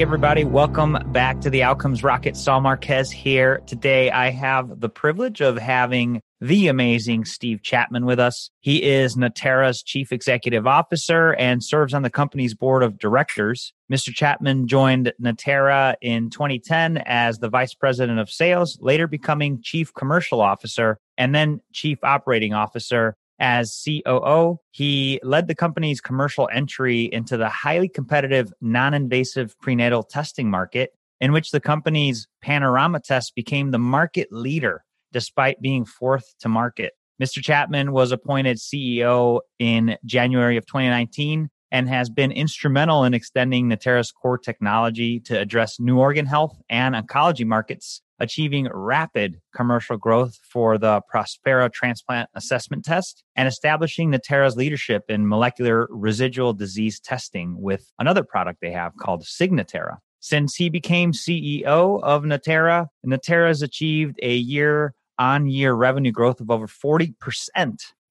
Everybody, welcome back to the Outcomes Rocket. Saul Marquez here. Today, I have the privilege of having the amazing Steve Chapman with us. He is Natera's chief executive officer and serves on the company's board of directors. Mr. Chapman joined Natera in 2010 as the vice president of sales, later becoming chief commercial officer and then chief operating officer as COO, he led the company's commercial entry into the highly competitive non invasive prenatal testing market, in which the company's Panorama test became the market leader despite being fourth to market. Mr. Chapman was appointed CEO in January of 2019 and has been instrumental in extending Natera's core technology to address new organ health and oncology markets achieving rapid commercial growth for the Prospera transplant assessment test and establishing Natera's leadership in molecular residual disease testing with another product they have called Signatera. Since he became CEO of Natera, Natera has achieved a year on year revenue growth of over 40%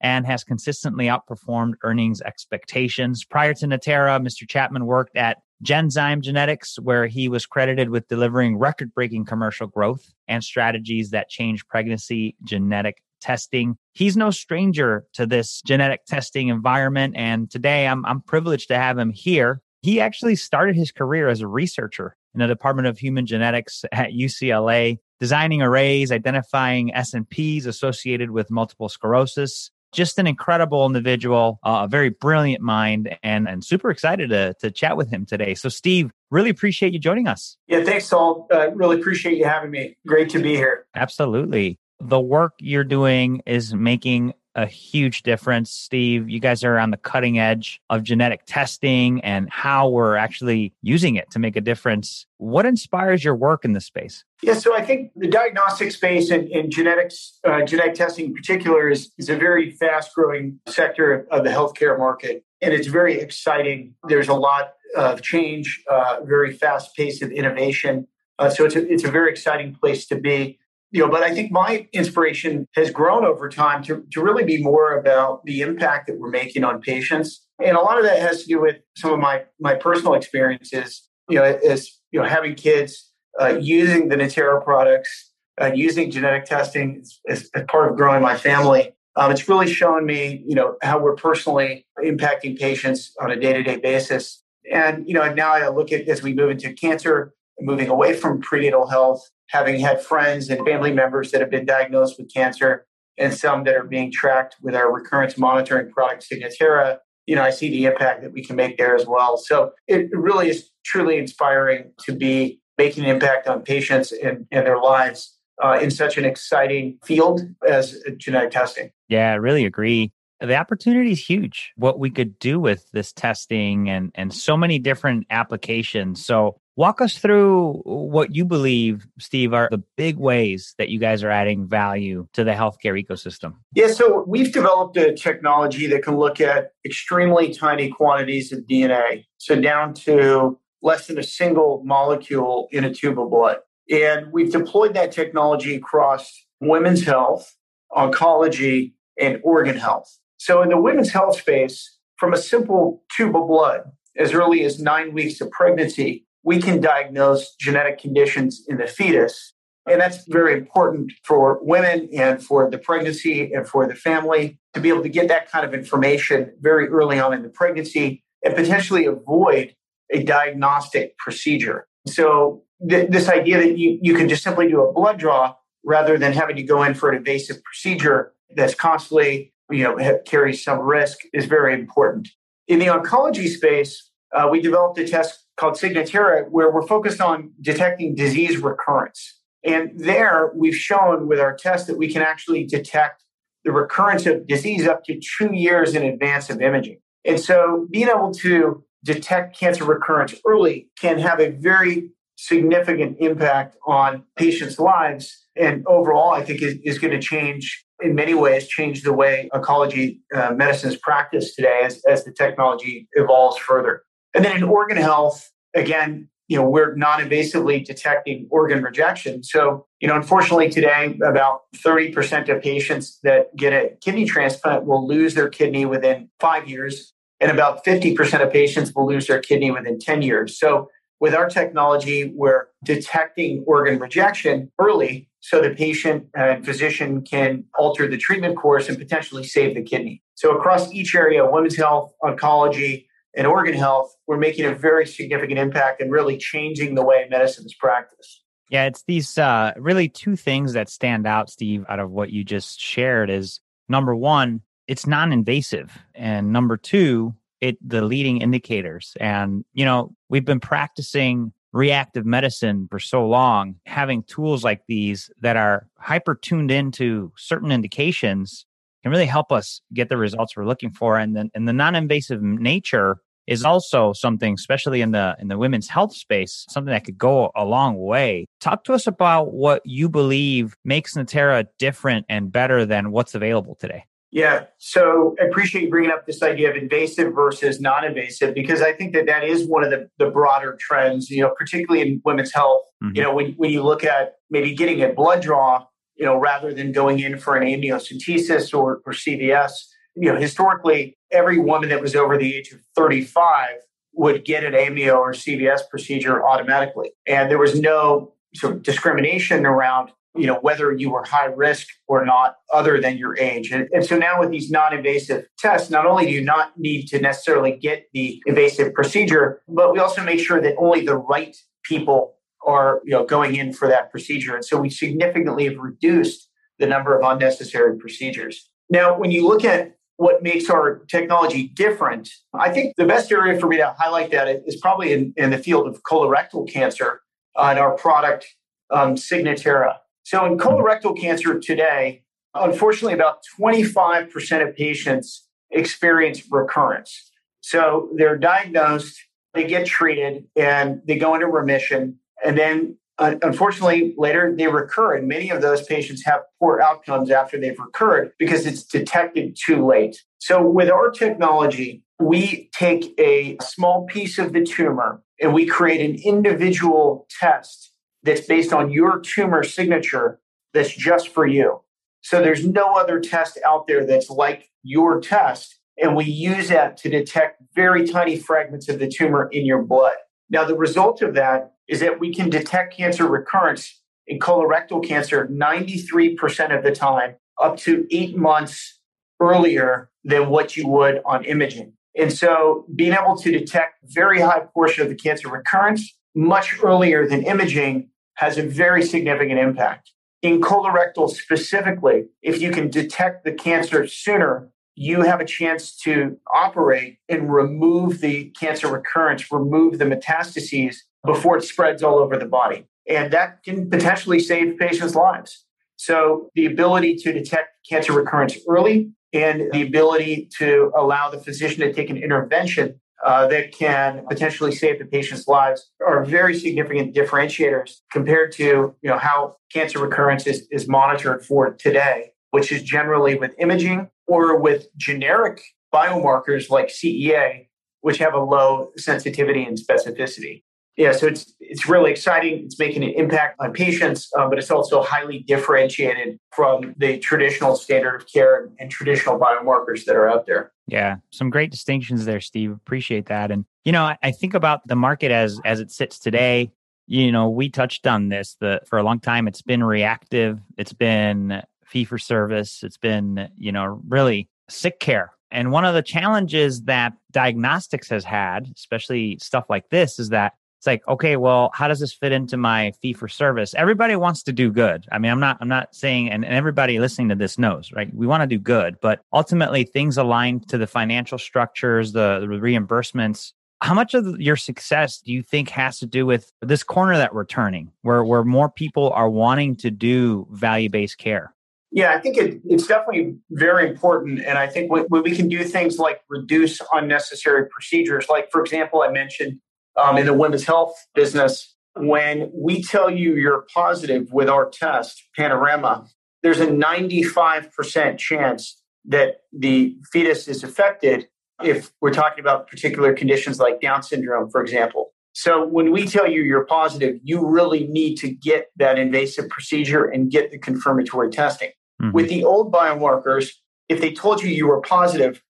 and has consistently outperformed earnings expectations. Prior to Natera, Mr. Chapman worked at Genzyme Genetics, where he was credited with delivering record breaking commercial growth and strategies that changed pregnancy genetic testing. He's no stranger to this genetic testing environment. And today I'm, I'm privileged to have him here. He actually started his career as a researcher in the Department of Human Genetics at UCLA, designing arrays, identifying SNPs associated with multiple sclerosis, just an incredible individual, uh, a very brilliant mind, and, and super excited to, to chat with him today. So, Steve, really appreciate you joining us. Yeah, thanks, Saul. Uh, really appreciate you having me. Great to be here. Absolutely. The work you're doing is making a huge difference. Steve, you guys are on the cutting edge of genetic testing and how we're actually using it to make a difference. What inspires your work in this space? Yeah, so I think the diagnostic space and, and genetics, uh, genetic testing in particular, is, is a very fast growing sector of the healthcare market. And it's very exciting. There's a lot of change, uh, very fast pace of innovation. Uh, so it's a, it's a very exciting place to be you know, but I think my inspiration has grown over time to, to really be more about the impact that we're making on patients. And a lot of that has to do with some of my my personal experiences, you know, as you know, having kids, uh, using the Natera products, uh, using genetic testing as, as, part of growing my family. Um, it's really shown me, you know, how we're personally impacting patients on a day to day basis. And, you know, now I look at as we move into cancer, moving away from prenatal health having had friends and family members that have been diagnosed with cancer and some that are being tracked with our recurrence monitoring product Signatera, you know, I see the impact that we can make there as well. So it really is truly inspiring to be making an impact on patients and, and their lives uh, in such an exciting field as genetic testing. Yeah, I really agree. The opportunity is huge. What we could do with this testing and and so many different applications. So Walk us through what you believe, Steve, are the big ways that you guys are adding value to the healthcare ecosystem. Yeah, so we've developed a technology that can look at extremely tiny quantities of DNA, so down to less than a single molecule in a tube of blood. And we've deployed that technology across women's health, oncology, and organ health. So in the women's health space, from a simple tube of blood, as early as nine weeks of pregnancy, we can diagnose genetic conditions in the fetus. And that's very important for women and for the pregnancy and for the family to be able to get that kind of information very early on in the pregnancy and potentially avoid a diagnostic procedure. So, th- this idea that you, you can just simply do a blood draw rather than having to go in for an invasive procedure that's constantly, you know, carries some risk is very important. In the oncology space, uh, we developed a test called Signatera, where we're focused on detecting disease recurrence. And there we've shown with our test that we can actually detect the recurrence of disease up to two years in advance of imaging. And so being able to detect cancer recurrence early can have a very significant impact on patients' lives. And overall, I think is, is going to change in many ways, change the way oncology uh, medicine is practiced today as, as the technology evolves further. And then in organ health, again, you know, we're non-invasively detecting organ rejection. So, you know, unfortunately today, about 30% of patients that get a kidney transplant will lose their kidney within five years, and about 50% of patients will lose their kidney within 10 years. So with our technology, we're detecting organ rejection early so the patient and physician can alter the treatment course and potentially save the kidney. So, across each area, women's health, oncology, and organ health, we're making a very significant impact and really changing the way medicine is practiced. Yeah, it's these uh, really two things that stand out, Steve, out of what you just shared is number one, it's non-invasive, and number two, it the leading indicators. And you know, we've been practicing reactive medicine for so long, having tools like these that are hyper tuned into certain indications can really help us get the results we're looking for. And then and the non-invasive nature is also something, especially in the in the women's health space, something that could go a long way. Talk to us about what you believe makes Natera different and better than what's available today. Yeah, so I appreciate you bringing up this idea of invasive versus non-invasive because I think that that is one of the, the broader trends. You know, particularly in women's health. Mm-hmm. You know, when when you look at maybe getting a blood draw, you know, rather than going in for an amniocentesis or, or CVS, you know, historically, every woman that was over the age of 35 would get an amnio or CVS procedure automatically. And there was no sort of discrimination around, you know, whether you were high risk or not other than your age. And, and so now with these non-invasive tests, not only do you not need to necessarily get the invasive procedure, but we also make sure that only the right people are, you know, going in for that procedure. And so we significantly have reduced the number of unnecessary procedures. Now, when you look at what makes our technology different. I think the best area for me to highlight that is probably in, in the field of colorectal cancer uh, and our product um, Signatera. So in colorectal cancer today, unfortunately, about 25% of patients experience recurrence. So they're diagnosed, they get treated, and they go into remission. And then uh, unfortunately, later they recur, and many of those patients have poor outcomes after they've recurred because it's detected too late. So, with our technology, we take a small piece of the tumor and we create an individual test that's based on your tumor signature that's just for you. So, there's no other test out there that's like your test. And we use that to detect very tiny fragments of the tumor in your blood. Now, the result of that is that we can detect cancer recurrence in colorectal cancer 93% of the time, up to eight months earlier than what you would on imaging. And so being able to detect very high portion of the cancer recurrence much earlier than imaging has a very significant impact. In colorectal specifically, if you can detect the cancer sooner, you have a chance to operate and remove the cancer recurrence, remove the metastases before it spreads all over the body. And that can potentially save patients' lives. So, the ability to detect cancer recurrence early and the ability to allow the physician to take an intervention uh, that can potentially save the patient's lives are very significant differentiators compared to you know how cancer recurrence is, is monitored for today, which is generally with imaging or with generic biomarkers like CEA, which have a low sensitivity and specificity yeah, so it's it's really exciting. It's making an impact on patients, um, but it's also highly differentiated from the traditional standard of care and traditional biomarkers that are out there. Yeah, some great distinctions there, Steve. Appreciate that. And you know, I, I think about the market as as it sits today. You know, we touched on this. The for a long time, it's been reactive. It's been fee for service. It's been you know really sick care. And one of the challenges that diagnostics has had, especially stuff like this, is that it's like okay well how does this fit into my fee for service? Everybody wants to do good. I mean i'm not i'm not saying and, and everybody listening to this knows right? We want to do good but ultimately things align to the financial structures the, the reimbursements. How much of your success do you think has to do with this corner that we're turning where where more people are wanting to do value-based care yeah, I think it, it's definitely very important. And I think when, we can do things like reduce unnecessary procedures, like, for example, I mentioned um, in the women's health business, when we tell you you're positive with our test, Panorama, there's a 95% chance that the fetus is affected if we're talking about particular conditions like Down syndrome, for example. So when we tell you you're positive, you really need to get that invasive procedure and get the confirmatory testing. Mm-hmm. With the old biomarkers, if they told you you were positive,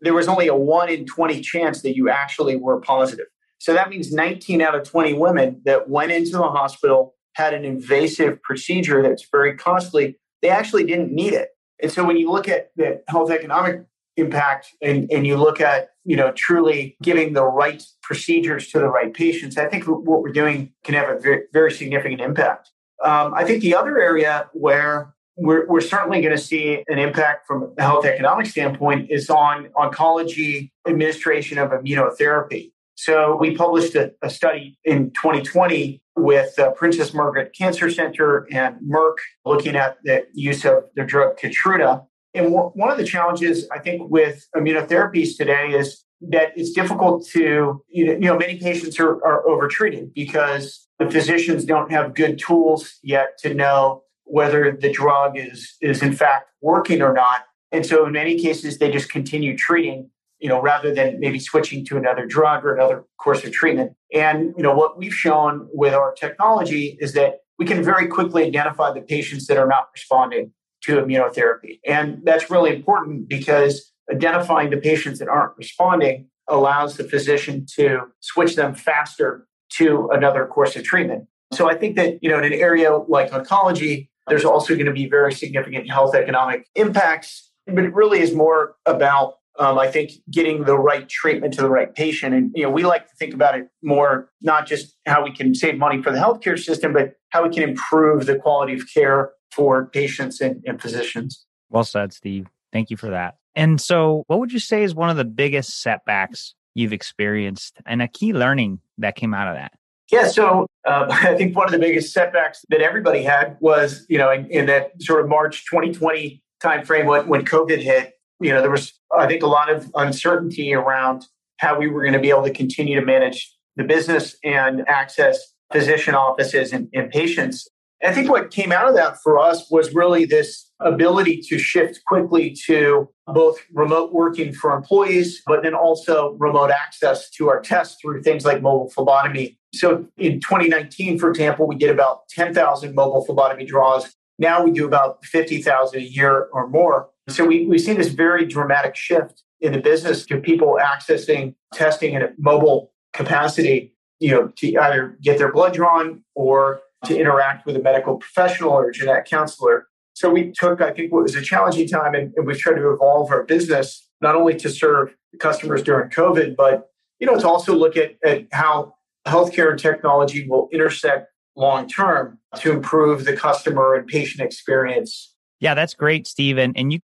there was only a 1 in 20 chance that you actually were positive. So that means 19 out of 20 women that went into the hospital had an invasive procedure that's very costly. They actually didn't need it. And so when you look at the health economic impact and, and you look at, you know, truly giving the right procedures to the right patients, I think what we're doing can have a very, very significant impact. Um, I think the other area where we're, we're certainly going to see an impact from a health economic standpoint is on oncology administration of immunotherapy. So we published a, a study in 2020 with uh, Princess Margaret Cancer Center and Merck looking at the use of their drug Keytruda. And w- one of the challenges I think with immunotherapies today is that it's difficult to, you know, you know many patients are, are overtreated because the physicians don't have good tools yet to know whether the drug is, is in fact working or not. And so in many cases, they just continue treating you know, rather than maybe switching to another drug or another course of treatment. And, you know, what we've shown with our technology is that we can very quickly identify the patients that are not responding to immunotherapy. And that's really important because identifying the patients that aren't responding allows the physician to switch them faster to another course of treatment. So I think that, you know, in an area like oncology, there's also going to be very significant health economic impacts, but it really is more about um, I think getting the right treatment to the right patient. And you know, we like to think about it more not just how we can save money for the healthcare system, but how we can improve the quality of care for patients and, and physicians. Well said, Steve. Thank you for that. And so, what would you say is one of the biggest setbacks you've experienced and a key learning that came out of that? Yeah, so uh, I think one of the biggest setbacks that everybody had was, you know, in, in that sort of March 2020 timeframe when, when COVID hit, you know, there was, I think, a lot of uncertainty around how we were going to be able to continue to manage the business and access physician offices and, and patients. And I think what came out of that for us was really this ability to shift quickly to both remote working for employees, but then also remote access to our tests through things like mobile phlebotomy. So in 2019, for example, we did about 10,000 mobile phlebotomy draws. Now we do about 50,000 a year or more. So we, we've seen this very dramatic shift in the business to people accessing testing in a mobile capacity, you know, to either get their blood drawn or to interact with a medical professional or a genetic counselor. So we took, I think, what was a challenging time and, and we've tried to evolve our business not only to serve customers during COVID, but you know, to also look at, at how healthcare and technology will intersect long term to improve the customer and patient experience. Yeah, that's great, Stephen. And you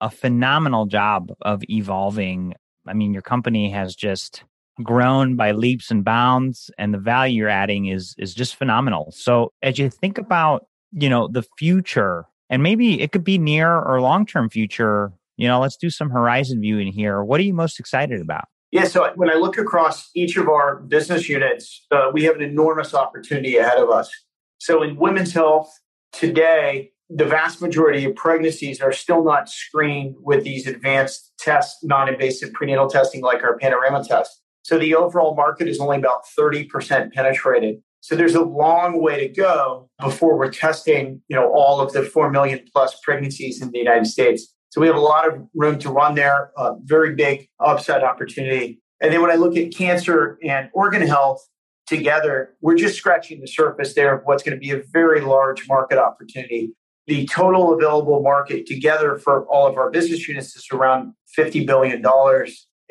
a phenomenal job of evolving. I mean, your company has just grown by leaps and bounds and the value you're adding is is just phenomenal. So as you think about, you know, the future and maybe it could be near or long-term future, you know, let's do some horizon viewing here. What are you most excited about? Yeah, so when I look across each of our business units, uh, we have an enormous opportunity ahead of us. So in women's health today, the vast majority of pregnancies are still not screened with these advanced tests, non invasive prenatal testing like our panorama test. So the overall market is only about 30% penetrated. So there's a long way to go before we're testing, you know, all of the 4 million plus pregnancies in the United States. So we have a lot of room to run there, a very big upside opportunity. And then when I look at cancer and organ health together, we're just scratching the surface there of what's going to be a very large market opportunity the total available market together for all of our business units is around $50 billion.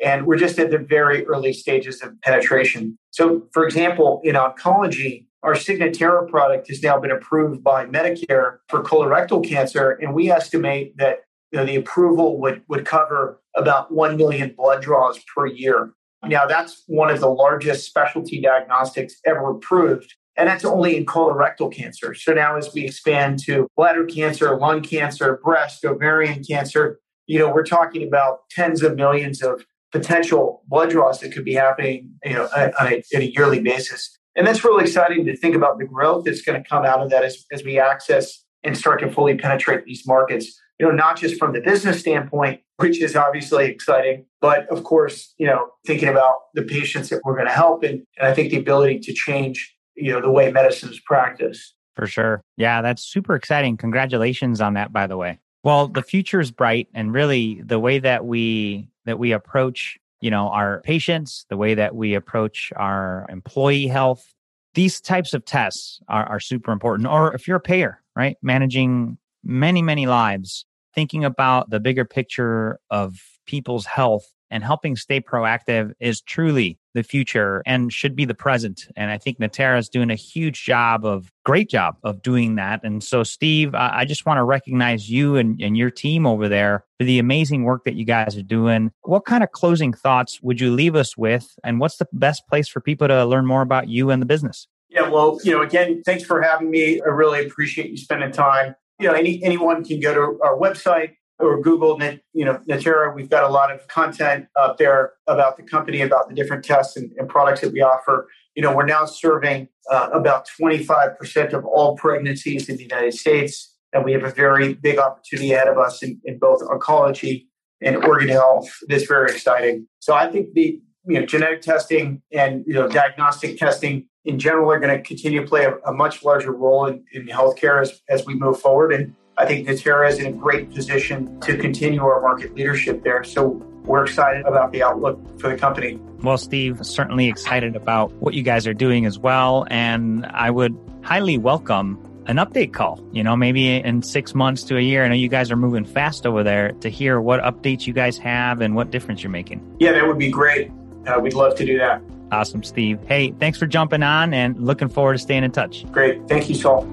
And we're just at the very early stages of penetration. So, for example, in oncology, our Signatera product has now been approved by Medicare for colorectal cancer, and we estimate that you know, the approval would, would cover about 1 million blood draws per year. Now, that's one of the largest specialty diagnostics ever approved. And that's only in colorectal cancer. So now as we expand to bladder cancer, lung cancer, breast, ovarian cancer, you know, we're talking about tens of millions of potential blood draws that could be happening, you know, on a, on a yearly basis. And that's really exciting to think about the growth that's going to come out of that as, as we access and start to fully penetrate these markets. You know, not just from the business standpoint, which is obviously exciting, but of course, you know, thinking about the patients that we're going to help and, and I think the ability to change you know the way medicine is practiced for sure yeah that's super exciting congratulations on that by the way well the future is bright and really the way that we that we approach you know, our patients, the way that we approach our employee health. These types of tests are, are super important. Or if you're a payer, right? Managing many, many lives, thinking about the bigger picture of people's health and helping stay proactive is truly the future and should be the present. And I think Natera is doing a huge job of great job of doing that. And so, Steve, I just want to recognize you and, and your team over there for the amazing work that you guys are doing. What kind of closing thoughts would you leave us with? And what's the best place for people to learn more about you and the business? Yeah, well, you know, again, thanks for having me. I really appreciate you spending time. You know, any anyone can go to our website, or Google, you know, Natera. We've got a lot of content up there about the company, about the different tests and, and products that we offer. You know, we're now serving uh, about 25% of all pregnancies in the United States, and we have a very big opportunity ahead of us in, in both oncology and organ health. That's very exciting. So I think the you know genetic testing and you know diagnostic testing in general are going to continue to play a, a much larger role in, in healthcare as, as we move forward. And I think Natera is in a great position to continue our market leadership there. So we're excited about the outlook for the company. Well, Steve, certainly excited about what you guys are doing as well. And I would highly welcome an update call, you know, maybe in six months to a year. I know you guys are moving fast over there to hear what updates you guys have and what difference you're making. Yeah, that would be great. Uh, we'd love to do that. Awesome, Steve. Hey, thanks for jumping on and looking forward to staying in touch. Great. Thank you, Saul.